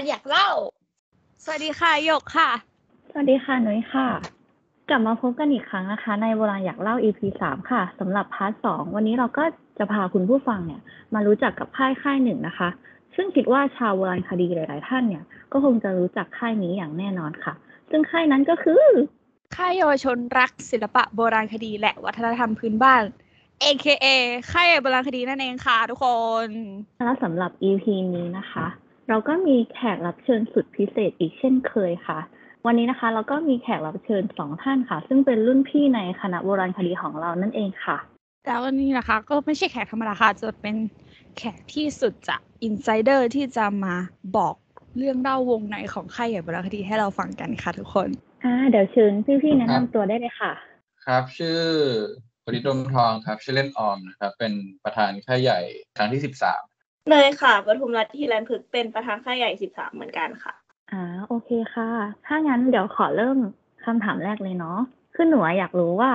ณอยากเล่า สวัสดีค่ะหยกค่ะ สวัสดีค่ะนุ้ยค่ะ กลับมาพบกันอีกครั้งนะคะ ในโบราณอยากเล่า EP สามค่ะสำหรับ part สองวันนี้เราก็จะพาคุณผู้ฟังเนี่ย มารู้จักกับค่ายค่ายหนึ่งนะคะ ซึ่งคิดว่าชาวโบราณคดีหลาย ๆ ท่านเนี่ย ก็คงจะรู้จักค่ายนี้อย่างแน่นอนค่ะ ซึ่งค่ายนั้นก็คือค่ายเยาวชนรักษ์ศิลปะโบราณคดีและวัฒนธรรมพื้นบ้าน AKA ค่ายโบราณคดีนั่นเองค่ะทุกคน และสำหรับ EP นี้นะคะ เราก็มีแขกรับเชิญสุดพิเศษอีกเช่นเคยค่ะ วันนี้นะคะ เราก็มีแขกรับเชิญสองท่านค่ะ ซึ่งเป็นรุ่นพี่ในคณะโบราณคดีของเรานั่นเองค่ะแล้ววันนี้นะคะ ก็ไม่ใช่แขกธรรมดาค่ะ จะเป็นแขกที่สุดจากอินไซเดอร์ที่จะมาบอกเรื่องเล่าวงในของค่ายใหญ่โบราณคดีให้เราฟังกันค่ะทุกคนอ่าเดี๋ยวเชิญพี่ๆแนะครันำบตัวได้เลยค่ะ ครับ ชื่อบริดมทองครับ ชื่อเล่นออมนะครับ เป็นประธานค่ายใหญ่ครั้งที่สิบสาม เนยค่ะปทุมรัฐที่แลนพึกษ์เป็นประธานค่ายใหญ่สิบสามเหมือนกันค่ะ อ่าโอเคค่ะ ถ้างั้นเดี๋ยวขอเริ่มคำถามแรกเลยเนาะคือหนูอยากรู้ว่า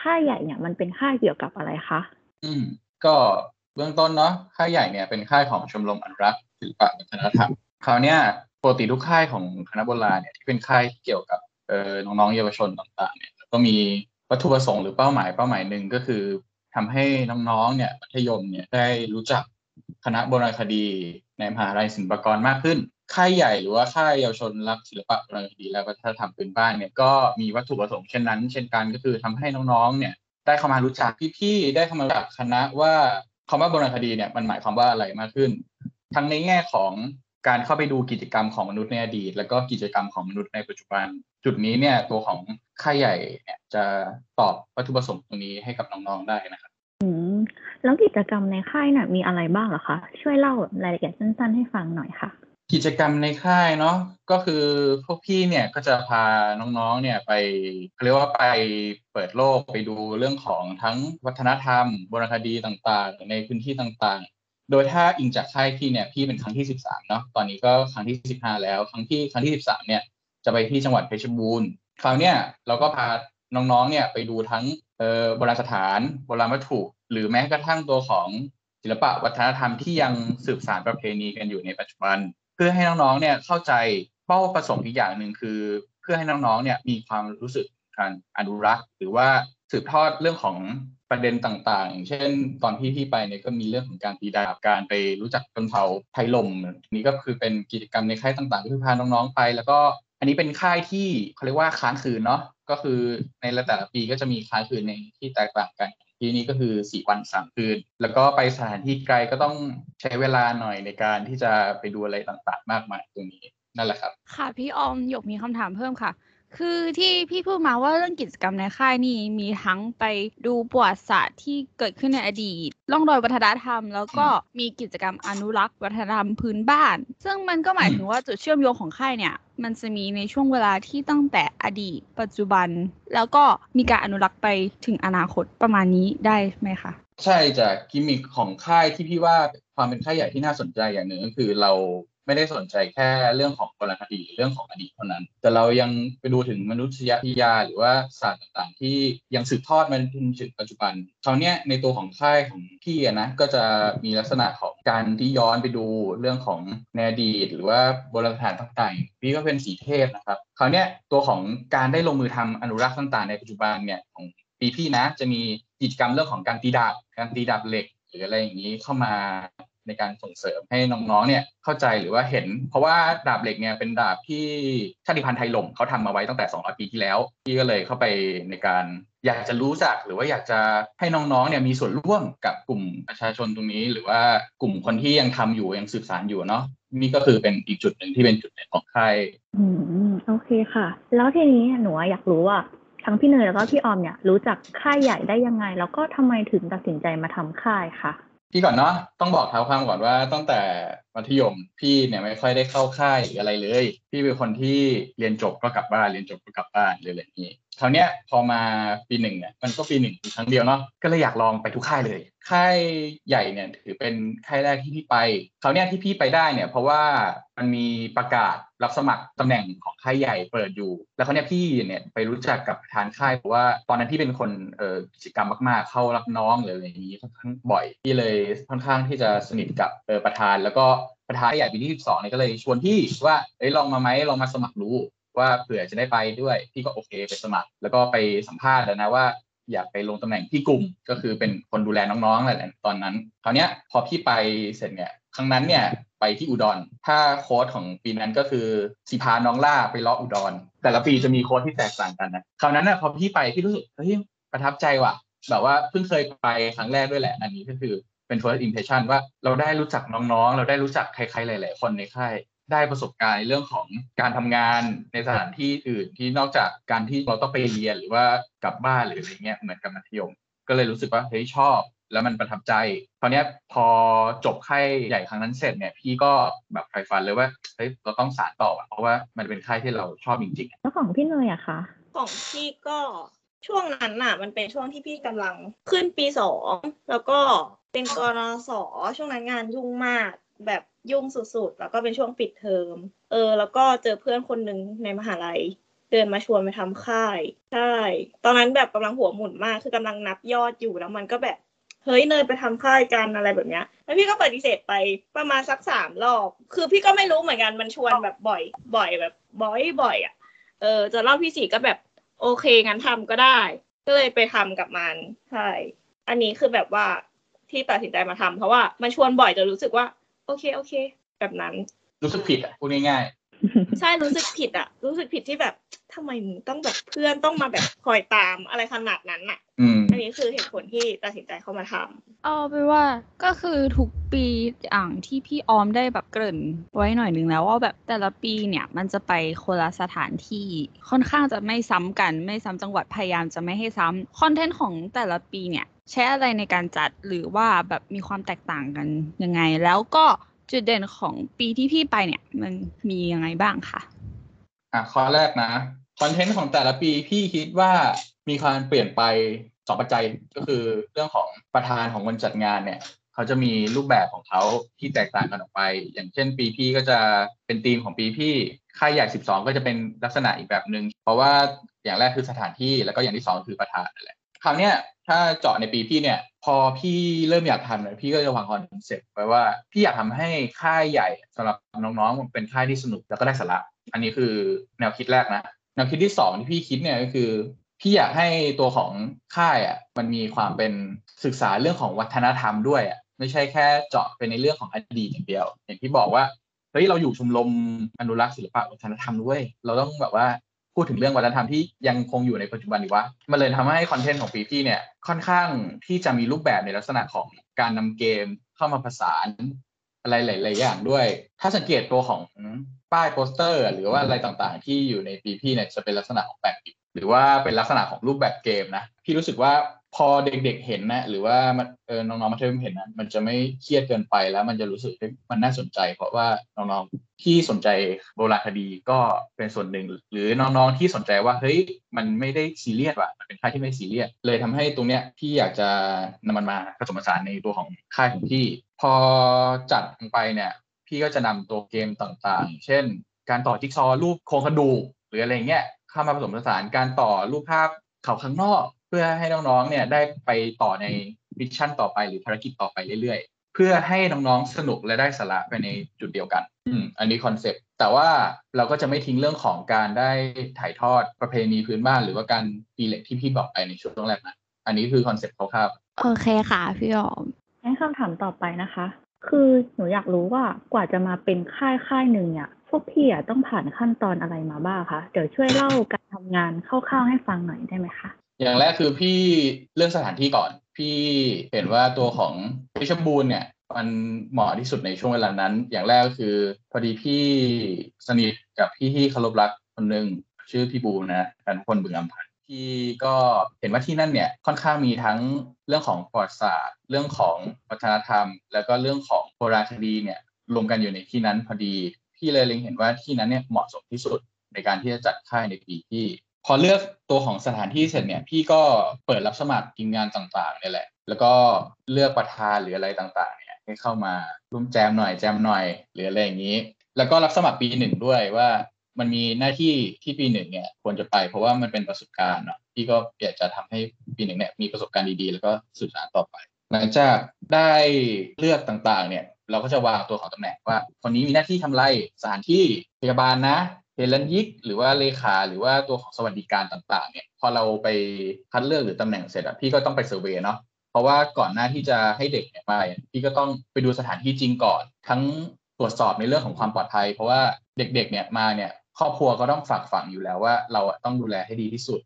ค่ายใหญ่เนี่ยมันเป็นค่ายเกี่ยวกับอะไรคะอืมก็เบื้องต้นเนาะค่ายใหญ่เนี่ยเป็นค่ายของชมรมอนุรักษ์ศิลปะวัฒนธรรมคราวเนี้ยปกติทุกค่ายของคณะโบราณเนี่ยที่เป็นค่ายเกี่ยวกับเอ่อน้องๆเยาวชนต่างๆเนี่ยก็มีวัตถุประสงค์หรือเป้าหมายเป้าหมายหนึ่งก็คือทำให้น้องๆเนี่ยมัธยมเนี่ยได้รู้จัก คณะโบราณคดี ในมหาลัยศิลปากรมากขึ้น ค่ายใหญ่หรือว่าค่ายเยาวชนรักศิลปะโบราณคดีและวัฒนธรรมพื้นบ้านเนี่ยก็มีวัตถุประสงค์เช่นนั้น เช่นกันก็คือทำให้น้องๆ เนี่ยได้เข้ามารู้จักพี่ๆ ได้เข้ามารู้จักคณะว่าคำว่าโบราณคดีเนี่ยมันหมายความว่าอะไรมากขึ้น ทั้งในแง่ของการเข้าไปดูกิจกรรมของมนุษย์ในอดีต แล้วก็กิจกรรมของมนุษย์ในปัจจุบัน จุดนี้เนี่ยตัวของค่ายใหญ่เนี่ยจะตอบวัตถุประสงค์ตรงนี้ให้กับน้องๆได้นะครับ อืม แล้วกิจกรรมในค่ายน่ะ มีอะไรบ้างเหรอคะ ช่วยเล่ารายละเอียดสั้น ๆ ให้ฟังหน่อยค่ะ กิจกรรมในค่ายเนาะก็คือพวกพี่เนี่ยก็จะพาน้องๆเนี่ยไปเขาเรียกว่าไปเปิดโลกไปดูเรื่องของทั้งวัฒนธรรมโบราณคดีต่างๆ ในพื้นที่ต่างๆ โดยถ้าอิงจากค่ายพี่เนี่ยพี่เป็นครั้งที่ 13เนาะตอนนี้ก็ครั้งที่ 15 แล้ว ครั้งที่ครั้งที่ 13เนี่ยจะไปที่จังหวัดเพชรบูรณ์คราวเนี้ยเราก็พาน้องๆเนี่ยไปดูทั้ง เอ่อโบราณสถานโบราณวัตถุ หรือแม้กระทั่งตัวของศิลปะวัฒนธรรมที่ยังสืบสานประเพณีกันอยู่ในปัจจุบัน เพื่อให้น้องๆเนี่ยเข้าใจเป้าประสงค์อีกอย่างหนึ่งคือ เพื่อให้น้องๆเนี่ยมีความรู้สึกการอนุรักษ์ หรือว่าสืบทอดเรื่องของประเด็นต่างๆอย่างเช่นตอนที่พี่ไปเนี่ยก็มีเรื่องของการตีดาบการไปรู้จักชนเผ่าไทยลมนี่ก็คือเป็นกิจกรรมในค่ายต่างๆที่พาน้องๆไป แล้วก็อันนี้เป็นค่ายที่เขาเรียกว่าค้างคืนเนาะ ก็คือในแต่ละปีก็จะมีค้างคืนในที่แตกต่างกันปีนี้ก็คือสี่วันสามคืน แล้วก็ไปสถานที่ไกลก็ต้องใช้เวลาหน่อยในการที่จะไปดูอะไรต่างๆ มากมายตรงนี้นั่นแหละครับ ค่ะพี่ออมหยกมีคำถามเพิ่มค่ะ คือที่พี่พูดมาว่าเรื่องกิจกรรมในค่ายนี่มีทั้งไปดูประวัติศาสตร์ที่เกิดขึ้นในอดีตร่องรอยวัฒนธรรม แล้วก็มีกิจกรรมอนุรักษ์ วัฒนธรรมพื้นบ้าน ซึ่งมันก็หมายถึงว่าจุดเชื่อมโยงของค่ายเนี่ย มันจะมีในช่วงเวลาที่ตั้งแต่อดีต ปัจจุบัน แล้วก็มีการอนุรักษ์ไปถึงอนาคตประมาณนี้ได้ไหมคะใช่จากกิมมิคของค่ายที่พี่ว่าความเป็นค่ายใหญ่ที่น่าสนใจอย่างหนึ่งก็คือเรา ไม่ได้สนใจแค่เรื่องของโบรณคดีเรื่องของอดีตเท่านั้น แต่เรายังไปดูถึงมนุษยวิทยาหรือว่าศาสตร์ต่างๆ ที่ยังสืบทอดมาจนถึงปัจจุบันคราวนี้ในตัวของค่ายของพี่นะก็จะมีลักษณะของการที่ย้อนไปดูเรื่องของในอดีต หรือว่าโบราณสถานต่างๆพี่ก็เป็นสีเทพนะครับคราวนี้ตัวของการได้ลงมือทำอนุรักษ์ต่างๆ ในปัจจุบันเนี่ยของปีพี่นะจะมีกิจกรรมเรื่องของการตีดาบการตีดาบเหล็กหรืออะไรอย่างนี้เข้ามา ในการส่งเสริมให้น้องๆเนี่ยเข้าใจหรือว่าเห็น เพราะว่าดาบเหล็กเนี่ยเป็นดาบที่ชาติพันธุ์ไทยหลงเขาทำมาไว้ตั้งแต่ 200 ปีที่แล้วพี่ก็เลยเข้าไปในการอยากจะรู้จักหรือว่าอยากจะให้น้องๆเนี่ยมีส่วนร่วมกับกลุ่มประชาชนตรงนี้ หรือว่ากลุ่มคนที่ยังทำอยู่ยังสืบสานอยู่เนาะนี่ก็คือเป็นอีกจุดหนึ่งที่เป็นจุดเด่นของค่ายอืมโอเคค่ะ แล้วทีนี้หนูอยากรู้ว่าทั้งพี่เนยแล้วก็พี่ออมเนี่ยรู้จักค่ายใหญ่ได้ยังไง แล้วก็ทำไมถึงตัดสินใจมาทำค่ายค่ะ พี่ก่อนเนาะต้องบอกเท้าความก่อนว่าตั้งแต่มัธยมพี่เนี่ยไม่ค่อยได้เข้าค่ายอะไรเลย พี่เป็นคนที่เรียนจบก็กลับบ้านเรียนจบก็กลับบ้านเลยอะไรอย่างนี้คราวเนี้ยพอมาปีหนึ่งเนี่ยมันก็ปีหนึ่งครั้งเดียวเนาะก็เลยอยากลองไปทุกค่ายเลย ค่ายใหญ่เนี่ยถือเป็นค่ายแรกที่พี่ไปคราวเนี้ยที่พี่ไปได้เนี่ยเพราะว่ามันมีประกาศ รับสมัครตำแหน่งของค่ายใหญ่เปิดอยู่ แล้วคราวเนี้ยพี่เนี่ยไปรู้จักกับประธานค่ายเพราะว่าตอนนั้นพี่เป็นคนเอ่อกิจกรรมมากๆ เข้ารับน้องหรืออะไรอย่างนี้ค่อนข้างบ่อยพี่เลยค่อนข้างที่จะสนิทกับเออประธาน แล้วก็ประธานใหญ่ปีที่สิบสองเนี่ยก็เลยชวนพี่ว่าเอ้ยลองมาไหมลองมาสมัครดูว่าเผื่อจะได้ไปด้วยพี่ก็โอเคไปสมัคร แล้วก็ไปสัมภาษณ์แล้วนะว่าอยากไปลงตำแหน่งที่กลุ่มก็คือเป็นคนดูแลน้องๆแหละตอนนั้นคราวเนี้ยพอพี่ไปเสร็จเนี่ย ครั้งนั้นเนี่ยไปที่อุดร ถ้าโค้ดของปีนั้นก็คือสิพาน้องล่าไปลาะอุดร แต่ละปีจะมีโค้ดที่แตกต่างกันนะ คราวนั้นน่ะพอพี่ไปพี่รู้สึกเฮ้ยประทับใจว่ะ แบบว่าเพิ่งเคยไปครั้งแรกด้วยแหละ อันนี้ก็คือเป็น first impression ว่าเราได้รู้จักน้องๆ เราได้รู้จักใครๆ หลาย ๆ คนในค่าย ได้ประสบการณ์เรื่องของการทำงานในสถานที่อื่นที่นอกจากการที่เราต้องไปเรียนหรือว่ากลับบ้านหรืออะไรเงี้ยเหมือนกับมัธยม ก็เลยรู้สึกว่าเฮ้ยชอบ แล้วมันประทับใจคราวเนี้ยพอจบค่ายใหญ่ครั้งนั้นเสร็จเนี่ยพี่ก็แบบใฝ่ฝันเลยว่าเฮ้ยเราต้องสานต่อว่ะเพราะว่ามันเป็นค่ายที่เราชอบจริงแล้วของพี่เนยอะคะของพี่ก็ช่วงนั้นน่ะ มันเป็นช่วงที่พี่กำลังขึ้นปีสองแล้วก็เป็นกรสช่วงนั้นงานยุ่งมากแบบยุ่งสุดๆ แล้วก็เป็นช่วงปิดเทอม เออ แล้วก็เจอเพื่อนคนหนึ่งในมหาลัย เดินมาชวนไปทำค่าย ใช่ ตอนนั้นแบบกำลังหัวหมุนมาก คือกำลังนับยอดอยู่ แล้วมันก็แบบ เฮ้ยเนยไปทำค่ายกันอะไรแบบเนี้ยแล้วพี่ก็ปฏิเสธไปประมาณสักสามรอบ คือพี่ก็ไม่รู้เหมือนกันมันชวนแบบบ่อย บ่อยแบบบ่อยบ่อยอะเออจนรอบที่สี่ก็แบบโอเคงั้นทำก็ได้ ก็เลยไปทำกับมันใช่อันนี้คือแบบว่าที่ตัดสินใจมาทำเพราะว่ามันชวนบ่อยจนรู้สึกว่า โอเคโอเค แบบนั้นๆรู้สึกผิดอะพูดง่ายใช่รู้สึกผิดอะรู้สึกผิดที่แบบทำไมมึงต้องแบบเพื่อนต้องมาแบบคอยตามอะไรขนาดนั้นอะๆอืมอั นนี้คือเหตุผลที่ตัดสินใจเข้ามาทำเอาไปนว่าก็คือทุกปีอย่างที่พี่ออมได้แบบเกริ่นไว้หน่อยหนึ่งแล้วว่าแบบแต่ละปีเนี่ยมันจะไปคนละสถานที่ค่อนข้างจะไม่ซ้ำกันไม่ซ้ำจังหวัดพยายามจะไม่ให้ซ้ำคอนเทนต์ของแต่ละปีเนี่ยใช้อะไรในการจัดหรือว่าแบบมีความแตกต่างกันยังไง แล้วก็จุดเด่นของปีที่พี่ไปเนี่ย มันมียังไงบ้างคะอะข้อแรกนะคอนเทนต์ของแต่ละปีพี่คิดว่ามีการเปลี่ยนไป สองปัจจัยก็คือเรื่องของประธานของคนจัดงานเนี่ยเขาจะมีรูปแบบของเขาที่แตกต่างกันออกไป อย่างเช่นปีพี่ก็จะเป็นธีมของปีพี่ค่ายใหญ่12 ก็จะเป็นลักษณะอีกแบบหนึ่งเพราะว่าอย่างแรกคือสถานที่แล้วก็อย่างที่สองคือประธานนั่นแหละคราวเนี้ยถ้าเจาะในปีพี่เนี่ยพอพี่เริ่มอยากทำเนี่ยพี่ก็จะวาง concept ไว้ว่าพี่อยากทำให้ค่ายใหญ่สำหรับน้องๆมันเป็นค่ายที่สนุกแล้วก็ได้สาระ อันนี้คือแนวคิดแรกนะแนวคิดที่สองที่พี่คิดเนี่ยก็คือ พี่อยากให้ตัวของค่ายอะมันมีความเป็นศึกษาเรื่องของวัฒนธรรมด้วยอะไม่ใช่แค่เจาะไปในเรื่องของอดีตอย่างเดียว อย่างที่บอกว่าเฮ้ยเราอยู่ชมรมอนุรักษ์ศิลปะวัฒนธรรมด้วย เราต้องแบบว่าพูดถึงเรื่องวัฒนธรรมที่ยังคงอยู่ในปัจจุบันดีวะมันเลยทำให้คอนเทนต์ของปีพี่เนี่ยค่อนข้างที่จะมีรูปแบบในลักษณะของการนำเกมเข้ามาผสานอะไรหลายๆอย่างด้วย ถ้าสังเกตตัวของป้ายโปสเตอร์ หรือว่าอะไรต่างๆ ที่อยู่ในปีพี่เนี่ยจะเป็นลักษณะของแปลกปิดหรือว่าเป็นลักษณะของรูปแบบเกมนะพี่รู้สึกว่าพอเด็กๆเห็นนะหรือว่าเออน้องๆมัธยมเห็นนะมันจะไม่เครียดเกินไปแล้ว มันจะรู้สึกมันน่าสนใจ เพราะว่าน้องๆที่สนใจโบราณคดีก็เป็นส่วนหนึ่ง หรือน้องๆที่สนใจว่าเฮ้ยมันไม่ได้ซีเรียสว่ะมันเป็นค่ายที่ไม่ซีเรียสเลยทำให้ตรงเนี้ยพี่อยากจะนำมันมาผสมผสานในตัวของค่ายของพี่ พอจัดลงไปเนี่ย พี่ก็จะนำตัวเกมต่างๆ เช่น การต่อจิ๊กซอว์รูปโครงกระดูกหรืออะไรเงี้ย เข้ามาผสมผสานการต่อรูปภาพเขาข้างนอก เพื่อให้น้องๆเนี่ยได้ไปต่อใน mission ต่อไปหรือภารกิจต่อไปเรื่อยๆ เพื่อให้น้องๆสนุกและได้สาระไปในจุดเดียวกันอืมอันนี้ concept แต่ว่าเราก็จะไม่ทิ้งเรื่องของการได้ถ่ายทอดประเพณีพื้นบ้าน หรือว่าการตีเหล็กที่พี่บอกไปในช่วงแรกนะอันนี้คือ concept คร่าวๆโอเคค่ะพี่ออมงั้นคำถามต่อไปนะคะ คือหนูอยากรู้ว่ากว่าจะมาเป็นค่ายค่ายหนึ่งเนี่ย พวกพี่อะต้องผ่านขั้นตอนอะไรมาบ้างคะเดี๋ยวช่วยเล่าการทำงานคร่าวๆให้ฟังหน่อยได้ไหมคะอย่างแรกคือพี่เลือกสถานที่ก่อน พี่เห็นว่าตัวของเพชรบูรณ์เนี่ยมันเหมาะที่สุดในช่วงเวลานั้น อย่างแรกก็คือ พอดีพี่สนิทกับพี่ที่เคารพรักคนหนึ่งชื่อพี่บูนะกันพลบึงอำพันพี่ก็เห็นว่าที่นั่นเนี่ยค่อนข้างมีทั้งเรื่องของประวัติศาสตร์ เรื่องของวัฒนธรรม แล้วก็เรื่องของโบราณคดีเนี่ยรวมกันอยู่ในที่นั้นพอดี พี่เลยเล็งเห็นว่าที่นั้นเนี่ยเหมาะสมที่สุดในการที่จะจัดค่ายในปีที่ พอเลือกตัวของสถานที่เสร็จเนี่ย พี่ก็เปิดรับสมัครทีมงานต่างๆเนี่ยแหละ แล้วก็เลือกประธานหรืออะไรต่างๆ เนี่ยให้เข้ามาร่วมแจมหน่อยแจมหน่อยหรืออะไรอย่างนี้ แล้วก็รับสมัครปีหนึ่งด้วยว่ามันมีหน้าที่ที่ปีหนึ่งเนี่ยควรจะไป เพราะว่ามันเป็นประสบการณ์เนาะพี่ก็อยากจะทำให้ปีหนึ่งเนี่ยมีประสบการณ์ดีๆ แล้วก็สื่อสารต่อไป หลังจากได้เลือกต่างๆ เนี่ย เราก็จะวางตัวของตำแหน่งว่า คนนี้มีหน้าที่ทำไรสถานที่พยาบาลนะเฮลันยิก หรือว่าเลขาหรือว่าตัวของสวัสดิการต่างๆ เนี่ย พอเราไปคัดเลือกหรือตำแหน่งเสร็จอะพี่ก็ต้องไปเซอร์เวยเนาะเพราะว่าก่อนหน้าที่จะให้เด็กเนี่ยมาพี่ก็ต้องไปดูสถานที่จริงก่อน ทั้งตรวจสอบในเรื่องของความปลอดภัย เพราะว่าเด็กๆเนี่ยมาเนี่ยครอบครัวก็ต้องฝากฝังอยู่แล้วว่า เราต้องดูแลให้ดีที่สุด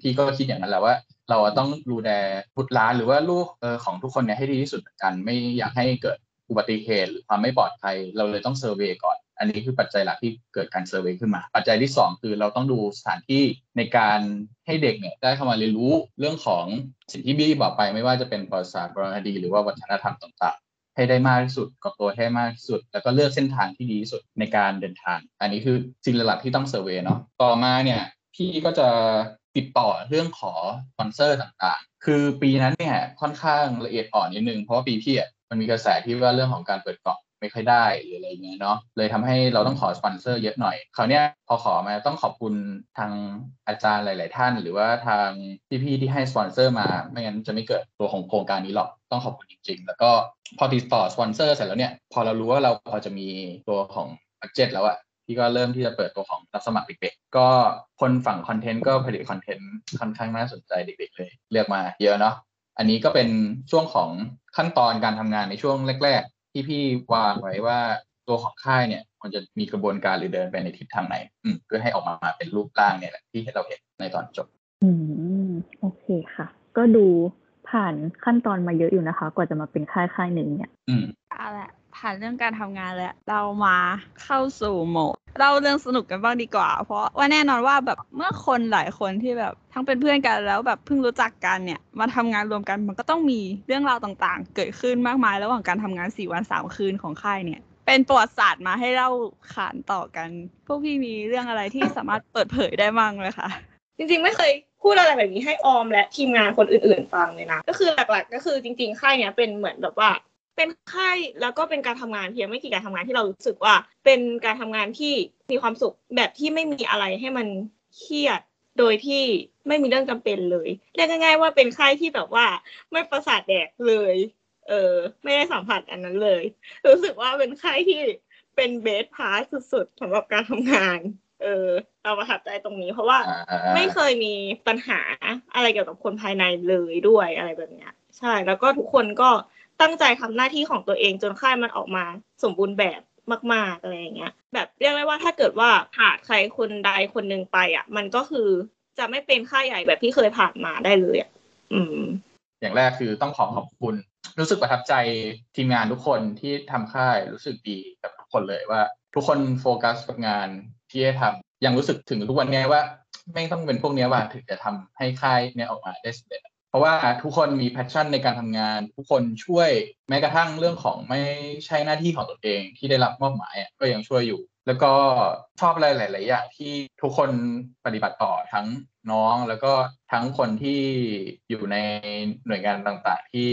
พี่ก็คิดอย่างนั้นแหละว่า เราต้องดูแลบุตรหลานหรือว่าลูกของทุกคนเนี่ยให้ดีที่สุดกัน ไม่อยากให้เกิด อุบัติเหตุหรือความไม่ปลอดภัยเราเลยต้อง survey ก่อน อันนี้คือปัจจัยหลักที่เกิดการ survey ขึ้นมา ปัจจัยที่ 2 คือเราต้องดูสถานที่ในการให้เด็กเนี่ยได้เข้ามาเรียนรู้เรื่องของสิ่งที่พี่บอกไปไม่ว่าจะเป็นประวัติศาสตร์ประวัติหรือว่าวัฒนธรรมต่างๆ ให้ได้มากที่สุดกอบตัวให้มากที่สุด แล้วก็เลือกเส้นทางที่ดีที่สุดในการเดินทาง อันนี้คือสิ่งหลักที่ต้อง survey เนาะต่อมาเนี่ยพี่ก็จะติดต่อเรื่องขอสปอนเซอร์ต่างๆ คือปีนั้นเนี่ยค่อนข้างละเอียดอ่อนนิดนึง เพราะว่าปีพี่อะ มันมีกระแสที่ว่าเรื่องของการเปิดกล่องไม่ค่อยได้หรืออะไรเงี้ยเนาะเลยทำให้เราต้องขอสปอนเซอร์เยอะหน่อยคราวนี้พอขอมาต้องขอบคุณทางอาจารย์หลาย ๆ ท่าน หรือว่าทางพี่ๆที่ให้สปอนเซอร์มาไม่งั้นจะไม่เกิดตัวของโครงการนี้หรอกต้องขอบคุณจริง ๆ แล้วก็พอติดต่อสปอนเซอร์เสร็จแล้วเนี่ยพอเรารู้ว่าเราพอจะมีตัวของ budget แล้วอะพี่ก็เริ่มที่จะเปิดตัวของรับสมัครเด็กๆ ก็คนฝั่ง content ก็ผลิต content ค่อนข้างน่าสนใจเด็กๆเลย เลือกมาเยอะเนาะ อันนี้ก็เป็นช่วงของขั้นตอนการทำงานในช่วงแรก ๆ ที่พี่วางไว้ว่าตัวของค่ายเนี่ย มันจะมีกระบวนการหรือเดินไปในทิศทางไหนเพื่อให้ออกมาเป็นรูปร่างเนี่ยแหละที่เราเห็นในตอนจบ อืมโอเคค่ะ ก็ดูผ่านขั้นตอนมาเยอะอยู่นะคะ กว่าจะมาเป็นค่ายค่ายหนึ่งเนี่ย อืมเอาละผ่านเรื่องการทำงานแล้ว เรามาเข้าสู่โหมด เราเรื่องสนุกกันบ้างดีกว่า เพราะว่าแน่นอนว่าแบบเมื่อคนหลายคนที่แบบทั้งเป็นเพื่อนกันแล้วแบบเพิ่งรู้จักกันเนี่ยมาทำงานรวมกันมันก็ต้องมีเรื่องราวต่างๆ เกิดขึ้นมากมายระหว่างการทำงานสี่วันสามคืนของค่ายเนี่ย เป็นประวัติศาสตร์มาให้เล่าขานต่อกัน พวกพี่มีเรื่องอะไรที่สามารถเปิดเผยได้บ้างไหมคะจริงๆไม่เคยพูดอะไรแบบนี้ให้ออมและทีมงานคนอื่นๆฟังเลยนะก็คือหลักๆ ก็คือจริงๆค่ายเนี้ยเป็นเหมือนแบบว่า เป็นค่ายแล้วก็เป็นการทำงานเพียงไม่กี่การทำงานที่เรารู้สึกว่า เป็นการทำงานที่มีความสุขแบบที่ไม่มีอะไรให้มันเครียดโดยที่ไม่มีเรื่องจำเป็นเลยเรียกง่าย ๆ ว่าเป็นค่ายที่แบบว่าไม่ประสาทแดกเลย เออ ไม่ได้สัมผัสอันนั้นเลย รู้สึกว่าเป็นค่ายที่เป็นเบสพาร์ทสุดๆสำหรับการทำงาน เออ เราประทับใจตรงนี้ เพราะว่าไม่เคยมีปัญหาอะไรเกี่ยวกับคนภายในเลยด้วยอะไรแบบเนี้ย ใช่แล้วก็ทุกคนก็ ตั้งใจทำหน้าที่ของตัวเองจนค่ายมันออกมาสมบูรณ์แบบมาก ๆอะไรอย่างเงี้ย แบบเรียกได้ว่าถ้าเกิดว่าขาดใครคนใดคนหนึ่งไปอะ มันก็คือจะไม่เป็นค่ายใหญ่แบบที่เคยผ่านมาได้เลยอะอืม อย่างแรกคือต้องขอขอบคุณ รู้สึกประทับใจทีมงานทุกคนที่ทำค่ายรู้สึกดีกับทุกคนเลยว่า ทุกคนโฟกัสกับงานที่ได้ทำยังรู้สึกถึงทุกวันนี้ว่าไม่ต้องเป็นพวกนี้ว่าถึงจะทำให้ค่ายเนี่ยออกมาได้สำเร็จ เพราะว่าทุกคนมี passion ในการทำงาน ทุกคนช่วยแม้กระทั่งเรื่องของไม่ใช่หน้าที่ของตัวเองที่ได้รับมอบหมายก็ยังช่วยอยู่ แล้วก็ชอบอะไรหลาย ๆ อย่างที่ทุกคนปฏิบัติต่อทั้งน้องแล้วก็ทั้งคนที่อยู่ในหน่วยงานต่าง ๆ ที่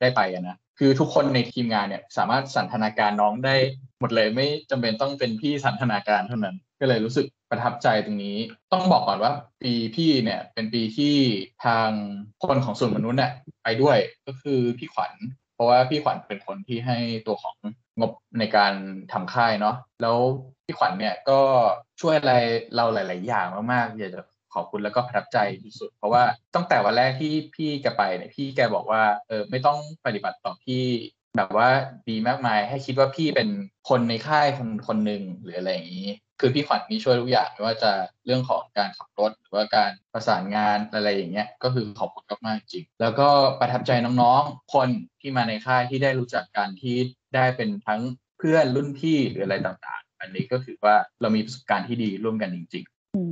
ได้ไปนะ คือทุกคนในทีมงานเนี่ย สามารถสันทนาการน้องได้หมดเลยไม่จำเป็นต้องเป็นพี่สันทนาการเท่านั้น ก็เลยรู้สึกประทับใจตรงนี้ ต้องบอกก่อนว่าปีพี่เนี่ยเป็นปีที่ทางคนของส่วนมนุษย์เนี่ยไปด้วยก็คือพี่ขวัญ เพราะว่าพี่ขวัญเป็นคนที่ให้ตัวของงบในการทำค่ายเนาะแล้วพี่ขวัญเนี่ยก็ช่วยอะไรเราหลาย ๆ อย่างมากๆอยากจะ ขอบคุณแล้วก็ประทับใจที่สุด เพราะว่าตั้งแต่วันแรกที่พี่แกไปเนี่ยพี่แกบอกว่าเออไม่ต้องปฏิบัติต่อพี่แบบว่าดีมากมายให้คิดว่าพี่เป็นคนในค่ายคนคนหนึ่งหรืออะไรอย่างนี้ คือพี่ขวัญมีช่วยทุกอย่างไม่ว่าจะเรื่องของการขับรถหรือว่าการประสานงานอะไรอย่างเงี้ยก็คือขอบคุณมากๆจริง แล้วก็ประทับใจน้องๆ คนที่มาในค่ายที่ได้รู้จักกันที่ได้เป็นทั้งเพื่อนรุ่นพี่หรืออะไรต่างๆ อันนี้ก็ถือว่าเรามีประสบการณ์ที่ดีร่วมกันจริงๆอื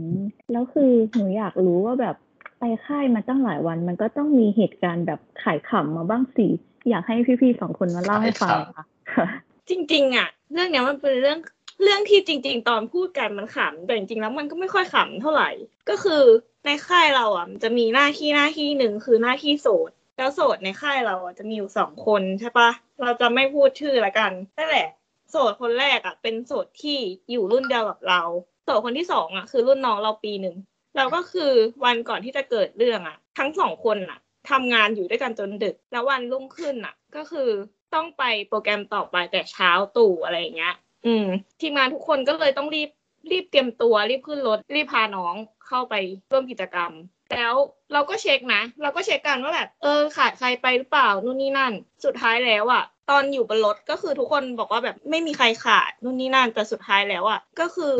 แล้วคือหนูอยากรู้ว่าแบบไปค่ายมาตั้งหลายวัน มันก็ต้องมีเหตุการณ์แบบขายขำมาบ้างสิอยากให้พี่ๆสองคนมาเล่าให้ฟังค่ะจริง ๆ อะ เรื่องเนี้ยมันเป็นเรื่องเรื่องที่จริง ๆ ตอนพูดกันมันขำแต่จริงๆแล้วมันก็ไม่ค่อยขำเท่าไหร่ ก็คือในค่ายเราอะมันจะมีหน้าที่หน้าที่หนึ่งคือหน้าที่โสดแล้วโสดในค่ายเราอะจะมีอยู่สองคนใช่ปะเราจะไม่พูดชื่อละกันนั่นแหละโสดคนแรกอะเป็นโสดที่อยู่รุ่นเดียวกับเรา โสดคนที่สองอะคือรุ่นน้องเราปีหนึ่งเราก็คือวันก่อนที่จะเกิดเรื่องอะ ทั้งสองคนอะทำงานอยู่ด้วยกันจนดึก แล้ววันรุ่งขึ้นอะ ก็คือต้องไปโปรแกรมต่อไปแต่เช้าตู่อะไรอย่างเงี้ย อืม ทีมงานทุกคนก็เลยต้องรีบรีบเตรียมตัวรีบขึ้นรถรีบพาน้องเข้าไปร่วมกิจกรรม แล้วเราก็เช็คนะ เราก็เช็คกันว่าแบบเออขาดใครไปหรือเปล่านู่นนี่นั่น สุดท้ายแล้วอะตอนอยู่บนรถก็คือทุกคนบอกว่าแบบไม่มีใครขาดนู่นนี่นั่นแต่สุดท้ายแล้วอะก็คือ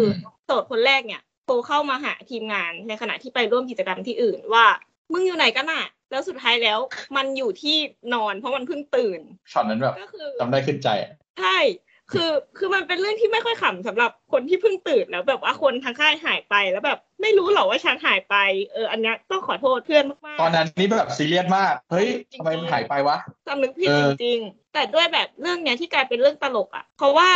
โสดคนแรกเนี่ยโทรเข้ามาหาทีมงานในขณะที่ไปร่วมกิจกรรมที่อื่นว่ามึงอยู่ไหนกันอะแล้วสุดท้ายแล้ว มันอยู่ที่นอนเพราะมันเพิ่งตื่นช็อตนั้นแบบก็คือจำได้ขึ้นใจอะใช่ คือคือมันเป็นเรื่องที่ไม่ค่อยขำสำหรับคนที่เพิ่งตื่นแล้วแบบว่าคนทางค่ายหายไปแล้วแบบ ไม่รู้หรอกว่าฉันหายไปเอออันเนี้ยต้องขอโทษเพื่อนมากๆตอนนั้นนี่แบบซีเรียสมากเฮ้ยทำไมมันหายไปวะสำนึกผิดเอจอริงๆ แต่ด้วยแบบเรื่องเนี้ยที่กลายเป็นเรื่องตลกอะ เพราะว่า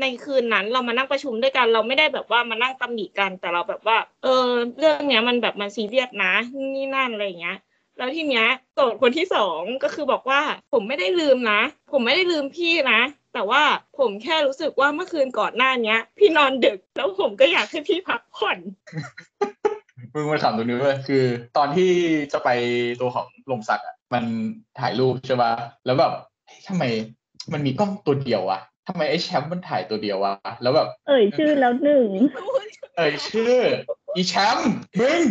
ในคืนนั้นเรามานั่งประชุมด้วยกันเราไม่ได้แบบว่ามานั่งตำหนิกันแต่เราแบบว่า เออ เรื่องเนี้ยมันแบบมันซีเรียสนะนี่นั่นอะไรอย่างเงี้ยแล้วทีเนี้ยโจทย์คนที่สองก็คือบอกว่า ผมไม่ได้ลืมนะ ผมไม่ได้ลืมพี่นะ แต่ว่าผมแค่รู้สึกว่าเมื่อคืนก่อนหน้าเนี้ย พี่นอนดึกแล้วผมก็อยากให้พี่พักผ่อนมึงมาขำตรงนี้เลยคือ ตอนที่จะไปตัวของลมสักดิ์อะมันถ่ายรูปใช่ป่ะแล้วแบบเฮ้ยทำไมมันมีกล้องตัวเดียววะทำไมไอ้แชมป์มันถ่ายตัวเดียววะแล้วแบบ เอ่ยชื่อแล้วหนึ่งเอ่ยชื่อ อีแชมป์มึง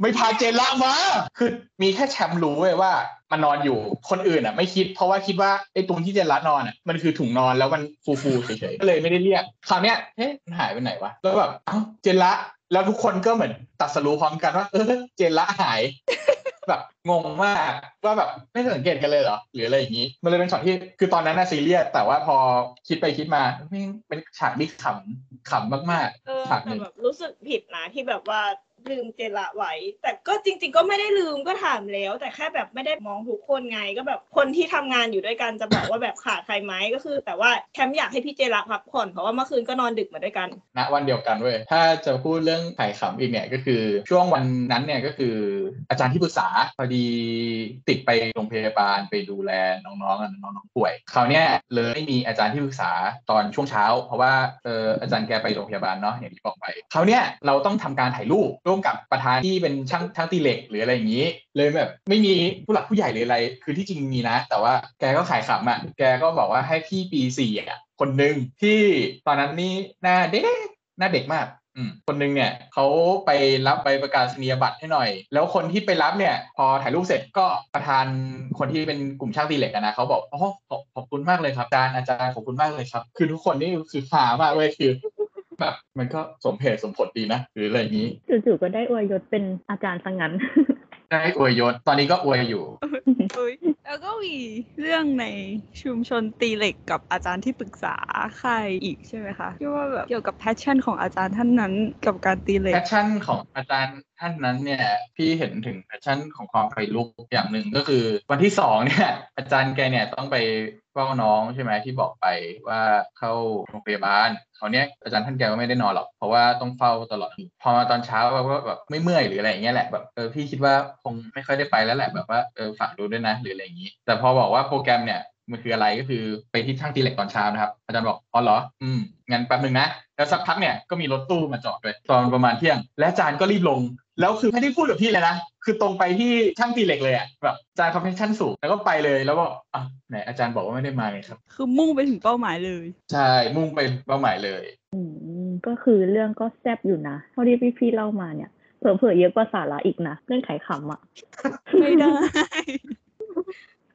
ไม่พาเจนละมาคือมีแค่แชมป์รู้เว้ยว่ามันนอนอยู่คนอื่นอะ ไม่คิดเพราะว่าคิดว่าไอ้ตรงที่เจนละนอนอะมันคือถุงนอนแล้วมันฟูๆเฉยๆก็เลยไม่ได้เรียกคราวเนี้ยเอ๊ะมันหายไปไหนวะแล้วแบบเอ้าเจนละแล้วทุกคนก็เหมือนตัดสรู้พร้อมกันว่าเออเจนละหาย แบบงงมากว่าแบบไม่สังเกตกันเลยเหรอหรืออะไรอย่างนี้ มันเลยเป็นช็อตที่คือตอนนั้นน่ะซีเรียสแต่ว่าพอคิดไปคิดมาแม่งเป็นฉากที่ขำขำมากเออๆฉากหแต่นึ่งแบบรู้สึกผิดนะที่แบบว่า ลืมเจละไว้ แต่ก็จริง ๆ ก็ไม่ได้ลืมก็ถามแล้ว แต่แค่แบบไม่ได้มองทุกคนไง ก็แบบคนที่ทำงานอยู่ด้วยกันจะบอกว่าแบบขาดใครไหมก็คือ แต่ว่าแคมป์อยากให้พี่เจละพักผ่อนเพราะว่าเมื่อคืนก็นอนดึกมาด้วยกันณวันเดียวกันเว้ยถ้าจะพูดเรื่องไข่ขำอีกเนี่ยก็คือช่วงวันนั้นเนี่ยก็คืออาจารย์ที่ปรึกษาพอดีติดไปโรงพยาบาลไปดูแลน้องๆน้องๆป่วยคราวเนี้ยเลยไม่มีอาจารย์ที่ปรึกษาตอนช่วงเช้า เพราะว่าเอออาจารย์แกไปโรงพยาบาลเนาะอย่างที่บอกไปคราวเนี้ยเราต้องทำการถ่ายรูปร่วมกับประธานที่เป็นช่างช่างตีเหล็กหรืออะไรอย่างนี้ เลยแบบไม่มีผู้หลักผู้ใหญ่หรืออะไร คือที่จริงมีนะ แต่ว่าแกก็ขายขำอะแกก็บอกว่าให้พี่ปีสี่อะคนหนึ่งที่ตอนนั้นนี่หน้าเด็กหน้าเด็กมากอืมคนหนึงเนี่ยเขาไปรับใบประกาศนียบัตรให้หน่อย แล้วคนที่ไปรับเนี่ย พอถ่ายรูปเสร็จก็ประธานคนที่เป็นกลุ่มช่างตีเหล็กนะเขาบอกอ๋อขอบคุณมากเลยครับอาจารย์อาจารย์ขอบคุณมากเลยครับ คือทุกคนนี่คือหามากเลยคือ แบบมันก็สมเหตุสมผลดีนะ หรืออะไรอย่างนี้จู่ๆก็ได้อวยยศเป็นอาจารย์ซะงั้น ได้อวยยศ ตอนนี้ก็อวยอยู่ แล้วก็มีเรื่องในชุมชนตีเหล็กกับอาจารย์ที่ปรึกษาค่ายอีกใช่ไหมคะที่ว่าแบบเกี่ยวกับ passion ของอาจารย์ท่านนั้นกับการตีเหล็ก passion ของอาจารย์ ท่านนั้นเนี่ยพี่เห็นถึง passion ของความไฟลุกอย่างหนึ่งก็คือ วันที่สองเนี่ยอาจารย์แกเนี่ยต้องไปเฝ้าน้องใช่ไหมที่บอกไปว่าเข้าโรงพยาบาลคราวเนี้ยอาจารย์ท่านแกก็ไม่ได้นอนหรอก เพราะว่าต้องเฝ้าตลอด พอมาตอนเช้าเราก็แบบไม่เมื่อยหรืออะไรอย่างเงี้ยแหละแบบเออพี่คิดว่าคงไม่ค่อยได้ไปแล้วแหละแบบว่าเออฝากดูด้วยนะหรืออะไรอย่างงี้ แต่พอบอกว่าโปรแกรมเนี่ย มันคืออะไรก็คือไปที่ช่างตีเหล็กตอนเช้านะครับ อาจารย์บอกอ๋อเหรอ อืมงั้นแป๊บหนึ่งนะ แล้วสักพักเนี่ยก็มีรถตู้มาจอดด้วยตอนประมาณเที่ยง และอาจารย์ก็รีบลง แล้วคือไม่ได้พูดกับพี่เลยนะ คือตรงไปที่ช่างตีเหล็กเลยอะแบบอาจารย์ความ passion สูง แล้วก็ไปเลยแล้วบอกอะไหนอาจารย์บอกว่าไม่ได้มาไงครับ คือมุ่งไปถึงเป้าหมายเลย ใช่มุ่งไปเป้าหมายเลยอืมก็คือเรื่องก็แซ่บอยู่นะเท่าที่พี่ๆเล่ามาเนี่ยเผือกๆเยอะกว่าสาระอีกนะเรื่องไขขำอะไม่ได้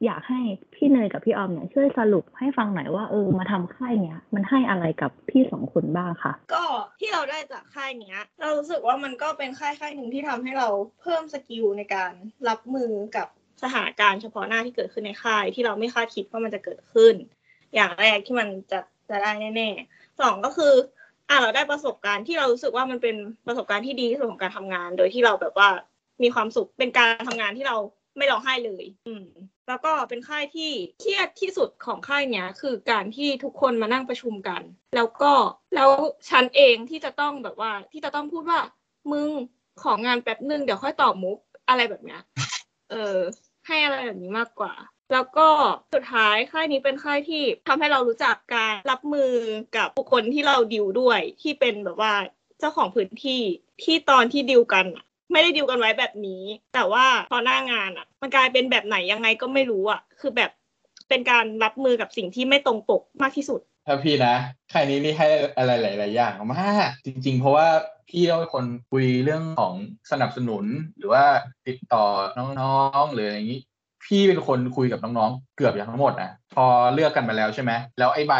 อยากให้พี่เนยกับพี่ออมเนี่ยช่วยสรุปให้ฟังหน่อยว่าเออมาทำค่ายเนี้ยมันให้อะไรกับพี่สองคนบ้างคะก็ที่เราได้จากค่ายเนี้ย เรารู้สึกว่ามันก็เป็นค่ายค่ายหนึ่งที่ทำให้เราเพิ่มสกิลในการรับมือกับสถานการณ์เฉพาะหน้าที่เกิดขึ้นในค่าย ที่เราไม่คาดคิดว่ามันจะเกิดขึ้น อย่างแรกที่มันจะจะได้แน่ๆสองก็คืออะเราได้ประสบการณ์ที่เรารู้สึกว่ามันเป็นประสบการณ์ที่ดีที่สุดของการทำงาน โดยที่เราแบบว่ามีความสุขเป็นการทำงานที่เรา ไม่ร้องไห้เลย อืม แล้วก็เป็นค่ายที่เครียดที่สุดของค่ายเนี้ยคือการที่ทุกคนมานั่งประชุมกัน แล้วก็แล้วฉันเองที่จะต้องแบบว่า ที่จะต้องพูดว่า มึงของงานแป๊บนึงเดี๋ยวค่อยตอบมุกอะไรแบบเนี้ย เออ ให้อะไรแบบนี้มากกว่า แล้วก็สุดท้ายค่ายนี้เป็นค่ายที่ทำให้เรารู้จักการรับมือกับบุคคลที่เราดิวด้วยที่เป็นแบบว่าเจ้าของพื้นที่ที่ตอนที่ดิวกัน ไม่ได้ดิวกันไว้แบบนี้ แต่ว่าพอหน้างานอะ มันกลายเป็นแบบไหนยังไงก็ไม่รู้อะ คือแบบเป็นการรับมือกับสิ่งที่ไม่ตรงปกมากที่สุด ถ้าพี่นะใค่ายนี้นี่ให้อะไรหลาย ๆ อย่างมากจริง ๆ เพราะว่าพี่ต้องเป็นคนคุยเรื่องของสนับสนุนหรือว่าติดต่อน้องๆหรืออย่างนี้พี่เป็นคนคุยกับน้องๆ เกือบอย่างทั้งหมดนะพอเลือกกันมาแล้วใช่ไหมแล้วไอ้ใบ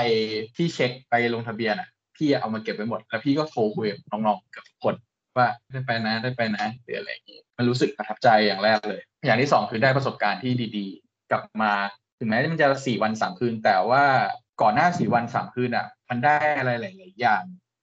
ที่เช็คไปลงทะเบียนอะ พี่เอามาเก็บไว้หมด แล้วพี่ก็โทรคุยกับน้องๆเกือบทุกคน ว่าได้ไปนะได้ไปนะหรืออะไรอย่างนี้มันรู้สึกประทับใจอย่างแรกเลย อย่างที่สองคือได้ประสบการณ์ที่ดีๆ กลับมาถึงแม้มันจะสี่วันสามคืน แต่ว่าก่อนหน้าสี่วันสามคืนอะ มันได้อะไรหลายๆอย่าง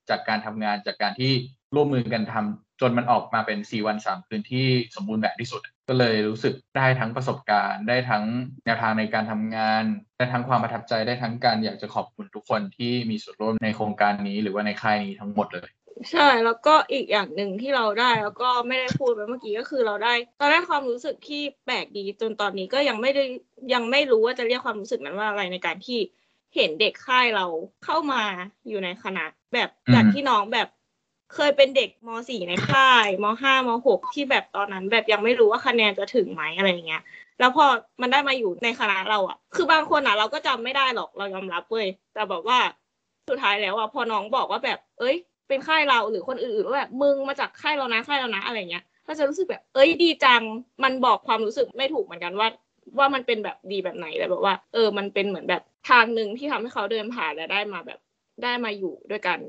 จากการทำงานจากการที่ร่วมมือกันทำจนมันออกมาเป็นสี่วันสามคืนที่สมบูรณ์แบบที่สุด ก็เลยรู้สึกได้ทั้งประสบการณ์ ได้ทั้งแนวทางในการทำงาน ได้ทั้งความประทับใจได้ทั้งการอยากจะขอบคุณทุกคนที่มีส่วนร่วมในโครงการนี้ หรือว่าในค่ายนี้ทั้งหมดเลย ใช่ แล้วก็อีกอย่างหนึ่งที่เราได้แล้วก็ไม่ได้พูดไปเมื่อกี้ก็คือเราได้เราได้ความรู้สึกที่แปลกดีจนตอนนี้ก็ยังไม่ได้ยังไม่รู้ว่าจะเรียกความรู้สึกนั้นว่าอะไรในการที่เห็นเด็กค่ายเราเข้ามาอยู่ในคณะ แบบอืมจากที่น้องแบบเคยเป็นเด็กม .4 ในค่ายม .5 ม .6 ที่แบบตอนนั้น แบบยังไม่รู้ว่าคะแนนจะถึงไหมอะไรอย่างเงี้ย แล้วพอมันได้มาอยู่ในคณะเราอะคือบางคนอะเราก็จำไม่ได้หรอกเรายอมรับเว้ยแต่แบบว่าสุดท้ายแล้วอะพอน้องบอกว่าแบบ เอ้ย เป็นค่ายเราหรือคนอื่นๆว่าแบบมึงมาจากค่ายเรานะค่ายเรานะอะไรเงี้ยก็จะรู้สึกแบบ เอ้ยดีจัง มันบอกความรู้สึกไม่ถูกเหมือนกันว่า ว่ามันเป็นแบบดีแบบไหนแต่แบบว่า เออ มันเป็นเหมือนแบบทางหนึ่งที่ทำให้เขาเดินผ่านและได้มาแบบได้มาอยู่ด้วยกัน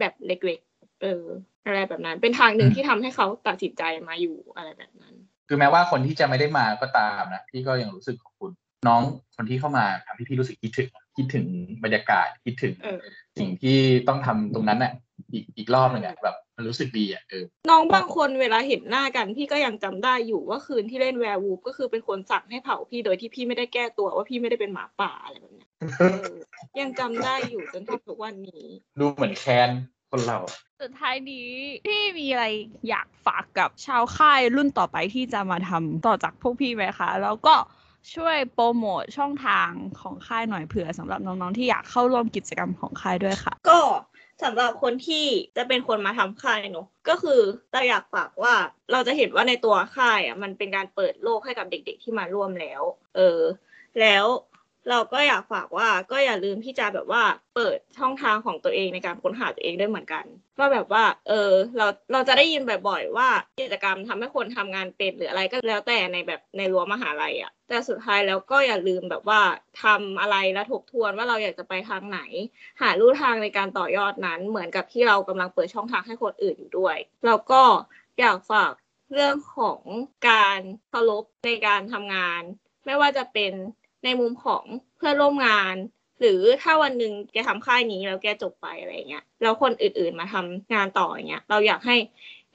แบบเล็กๆ เออ อะไรแบบนั้น เป็นทางหนึ่งที่ทำให้เขาตัดสินใจมาอยู่อะไรแบบนั้น คือแม้ว่าคนที่จะไม่ได้มาก็ตามนะพี่ก็ยังรู้สึกขอบคุณ น้องคนที่เข้ามาทำให้พี่รู้สึกคิดถึงคิดถึงบรรยากาศคิดถึงเออสิ่งที่ต้องทำตรงนั้นน่ะอีกอีกรอบหนึ่งอะแบบมันรู้สึกดีอะเออน้องบางคนเวลาเห็นหน้ากันพี่ก็ยังจำได้อยู่ว่าคืนที่เล่นแวร์วูฟก็คือเป็นคนสั่งให้เผาพี่โดยที่พี่ไม่ได้แก้ตัวว่าพี่ไม่ได้เป็นหมาป่าอะไรแบบเนี้ยเออยังจำได้อยู่จนถึงทุกวันนี้ ดูเหมือนแคนคนเราสุดท้ายนี้พี่มีอะไรอยากฝากกับชาวค่ายรุ่นต่อไปที่จะมาทำต่อจากพวกพี่ไหมคะ แล้วก็ ช่วยโปรโมทช่องทางของค่ายหน่อยเผื่อสำหรับน้องๆที่อยากเข้าร่วมกิจกรรมของค่ายด้วยค่ะ ก็สำหรับคนที่จะเป็นคนมาทำค่ายเนอะก็คือเราอยากฝากว่าเราจะเห็นว่าในตัวค่ายอะมันเป็นการเปิดโลกให้กับเด็ก ๆ ที่มาร่วมแล้ว เออ แล้ว เราก็อยากฝากว่าก็อย่าลืมที่จะแบบว่าเปิดช่องทางของตัวเองในการค้นหาตัวเองด้วยเหมือนกันว่าแบบว่า เออ เราเราจะได้ยินบ่อยๆว่ากิจกรรมทำให้คนทำงานเป็นหรืออะไรก็แล้วแต่ในแบบในรั้วมหาลัยอะแต่สุดท้ายแล้วก็อย่าลืมแบบว่าทำอะไรแล้วทบทวนว่าเราอยากจะไปทางไหน หาลู่ทางในการต่อยอดนั้น เหมือนกับที่เรากำลังเปิดช่องทางให้คนอื่นอยู่ด้วยแล้วก็อยากฝากเรื่องของการเคารพในการทำงาน ไม่ว่าจะเป็น ในมุมของเพื่อนร่วมงาน หรือถ้าวันหนึ่งแกทำค่ายนี้แล้วแกจบไปอะไรเงี้ยแล้วคนอื่นๆมาทำงานต่ออย่างเงี้ยเราอยากให้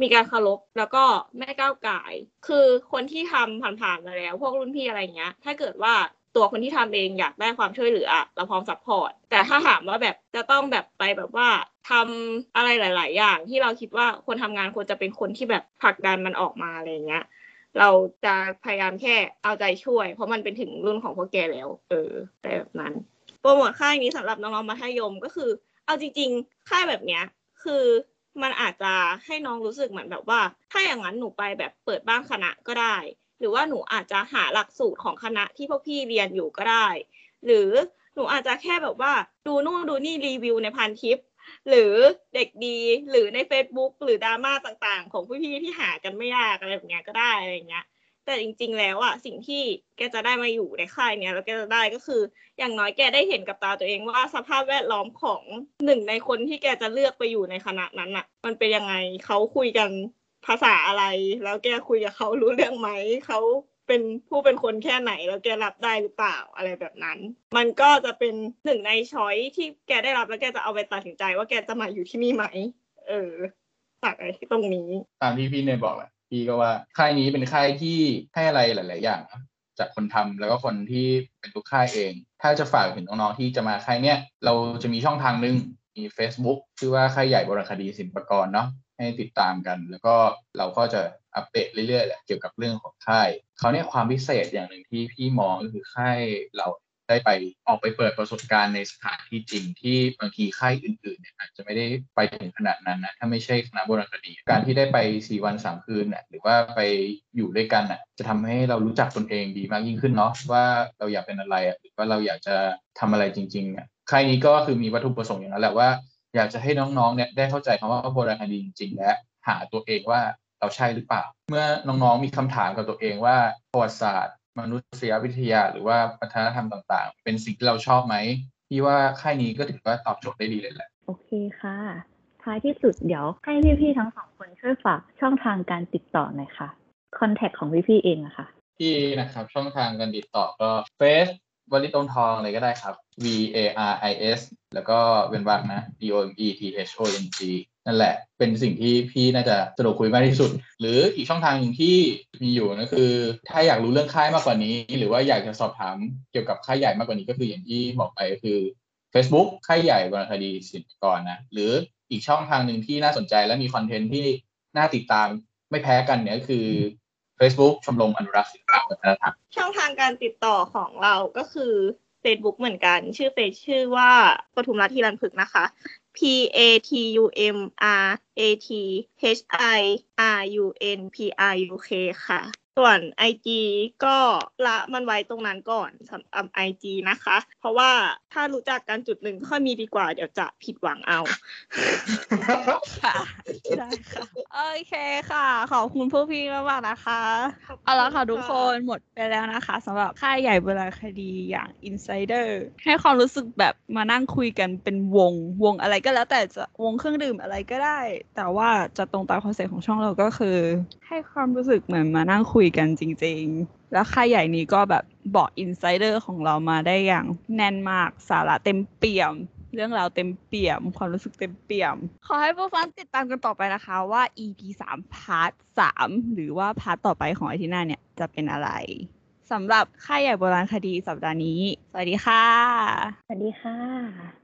มีการเคารพแล้วก็ไม่ก้าวก่ายคือคนที่ทำผ่านๆมาแล้ว พวกรุ่นพี่อะไรเงี้ย ถ้าเกิดว่าตัวคนที่ทำเองอยากได้ความช่วยเหลือเราพร้อม support แต่ถ้าถามว่าแบบจะต้องแบบไปแบบว่าทำอะไรหลาย ๆ อย่างที่เราคิดว่าคนทำงานควรจะเป็นคนที่แบบผลักดันมันออกมาอะไรเงี้ย เราจะพยายามแค่เอาใจช่วย เพราะมันเป็นถึงรุ่นของพวกแกแล้ว เออ แต่แบบนั้น โปรโมทค่ายนี้สำหรับน้องๆมัธยมก็คือ เอาจริงๆ ค่ายแบบเนี้ย คือมันอาจจะให้น้องรู้สึกเหมือนแบบว่า ถ้าอย่างนั้นหนูไปแบบเปิดบ้านคณะก็ได้ หรือว่าหนูอาจจะหาหลักสูตรของคณะที่พวกพี่เรียนอยู่ก็ได้ หรือหนูอาจจะแค่แบบว่าดูนู่นดูนี่รีวิวในพันทิป หรือเด็กดีหรือใน Facebook หรือดราม่าต่างๆ ของพี่ๆที่หากันไม่ยากอะไรแบบเนี้ยก็ได้อะไรเงี้ย แต่จริง ๆ แล้วอะสิ่งที่แกจะได้มาอยู่ในค่ายเนี้ยแล้วแกจะได้ก็คือ อย่างน้อยแกได้เห็นกับตาตัวเองว่าสภาพแวดล้อมของหนึ่งในคนที่แกจะเลือกไปอยู่ในคณะนั้นอะมันเป็นยังไงเขาคุยกันภาษาอะไร แล้วแกคุยกับเขารู้เรื่องไหมเขา เป็นผู้เป็นคนแค่ไหนแล้วแกรับได้หรือเปล่าอะไรแบบนั้น มันก็จะเป็นหนึ่งในช้อยที่แกได้รับแล้วแกจะเอาไปตัดสินใจว่าแกจะมาอยู่ที่นี่ไหม เออฝากไว้ที่ตรงนี้ ตามที่พี่เนยบอกแหละพี่ก็ว่าค่ายนี้เป็นค่ายที่ให้อะไรหลาย ๆ อย่างจากคนทำแล้วก็คนที่เป็นลูกค่ายเอง ถ้าจะฝากถึงน้องๆที่จะมาค่ายเนี้ยเราจะมีช่องทางหนึ่งมี Facebook ชื่อว่าค่ายใหญ่บรคดีศิลปกรณ์เนาะให้ติดตามกัน แล้วก็เราก็จะ อัปเดตเรื่อยๆแหละเกี่ยวกับเรื่องของค่ายเขาเนี่ยความพิเศษอย่างหนึ่งที่พี่มองก็คือค่ายเราได้ไปออกไปเปิดประสบการณ์ในสถานที่จริงที่บางทีค่ายอื่นๆเนี่ยอาจจะไม่ได้ไปถึงขนาดนั้นนะถ้าไม่ใช่คณะโบราณคดี การที่ได้ไปสี่วันสามคืนน่ะหรือว่าไปอยู่ด้วยกันน่ะจะทำให้เรารู้จักตนเองดีมากยิ่งขึ้นเนาะว่าเราอยากเป็นอะไรอะหรือว่าเราอยากจะทำอะไรจริงๆอะค่ายนี้ก็คือมีวัตถุประสงค์อย่างนั้นแหละว่า อยากจะให้น้องๆเนี่ยได้เข้าใจคำว่าโบราณคดีจริงๆและหาตัวเองว่า เราใช่หรือเปล่า เมื่อน้องๆมีคำถามกับตัวเองว่าประวัติศาสตร์ มนุษยวิทยา หรือว่าวัฒนธรรมต่างๆ เป็นสิ่งที่เราชอบไหมพี่ว่าค่ายนี้ก็ถือว่าตอบโจทย์ได้ดีเลยแหละโอเคค่ะ ท้ายที่สุดเดี๋ยวให้พี่ๆทั้งสองคนช่วยฝากช่องทางการติดต่อหน่อยค่ะคอนแทคของพี่ๆเองอะค่ะที่นะครับช่องทางการติดต่อก็เฟซวลิตงทองเลยก็ได้ครับ V A R I S แล้วก็เป็นวรรคนะ D O M E T H O N G นั่นแหละ เป็นสิ่งที่พี่น่าจะสะดวกคุยมากที่สุด หรืออีกช่องทางหนึ่งที่มีอยู่ก็คือ ถ้าอยากรู้เรื่องค่ายมากกว่านี้ หรือว่าอยากจะสอบถามเกี่ยวกับค่ายใหญ่มากกว่านี้ก็คืออย่างที่บอกไปก็คือ Facebook ค่ายใหญ่วรรณคดีศิลปากรนะหรืออีกช่องทางหนึ่งที่น่าสนใจและมีคอนเทนต์ที่น่าติดตามไม่แพ้กันเนี่ยก็คือ Facebook ชมรมอนุรักษ์ศิลปะวัฒนธรรมช่องทางการติดต่อของเราก็คือ Facebook เหมือนกัน ชื่อเฟซชื่อว่าปทุมรัฐทีรันพึกนะคะ P A T U M R A T H I R U N P R U K ค่ะ ส่วน IG ก็ละมันไว้ตรงนั้นก่อนสำหรับ IG นะคะ เพราะว่าถ้ารู้จักกันจุดหนึ่งค่อยมีดีกว่าเดี๋ยวจะผิดหวังเอาค่ะได้ค่ะโอเคค่ะ ขอบคุณพวกพี่มากๆนะคะขอบคุณเอาละค่ะค่ะทุกคนหมดไปแล้วนะคะสำหรับค่ายใหญ่โบราณคดีอย่าง Insider ให้ความรู้สึกแบบมานั่งคุยกันเป็นวงวงอะไรก็แล้วแต่จะวงเครื่องดื่มอะไรก็ได้ แต่ว่าจะตรงตาม concept ของช่องเราก็คือ ให้ความรู้สึกเหมือนมานั่งคุยกันจริง ๆ แล้วค่ายใหญ่นี้ก็แบบบอก Insider ของเรามาได้อย่างแน่นมากสาระเต็มเปี่ยม เรื่องราวเต็มเปี่ยม ความรู้สึกเต็มเปี่ยม ขอให้ผู้ฟังติดตามกันต่อไปนะคะว่า EP 3พาร์ท3หรือว่าพาร์ทต่อไปของอาทิตย์หน้าเนี่ยจะเป็นอะไรสำหรับค่ายใหญ่โบราณคดีสัปดาห์นี้ สวัสดีค่ะ สวัสดีค่ะ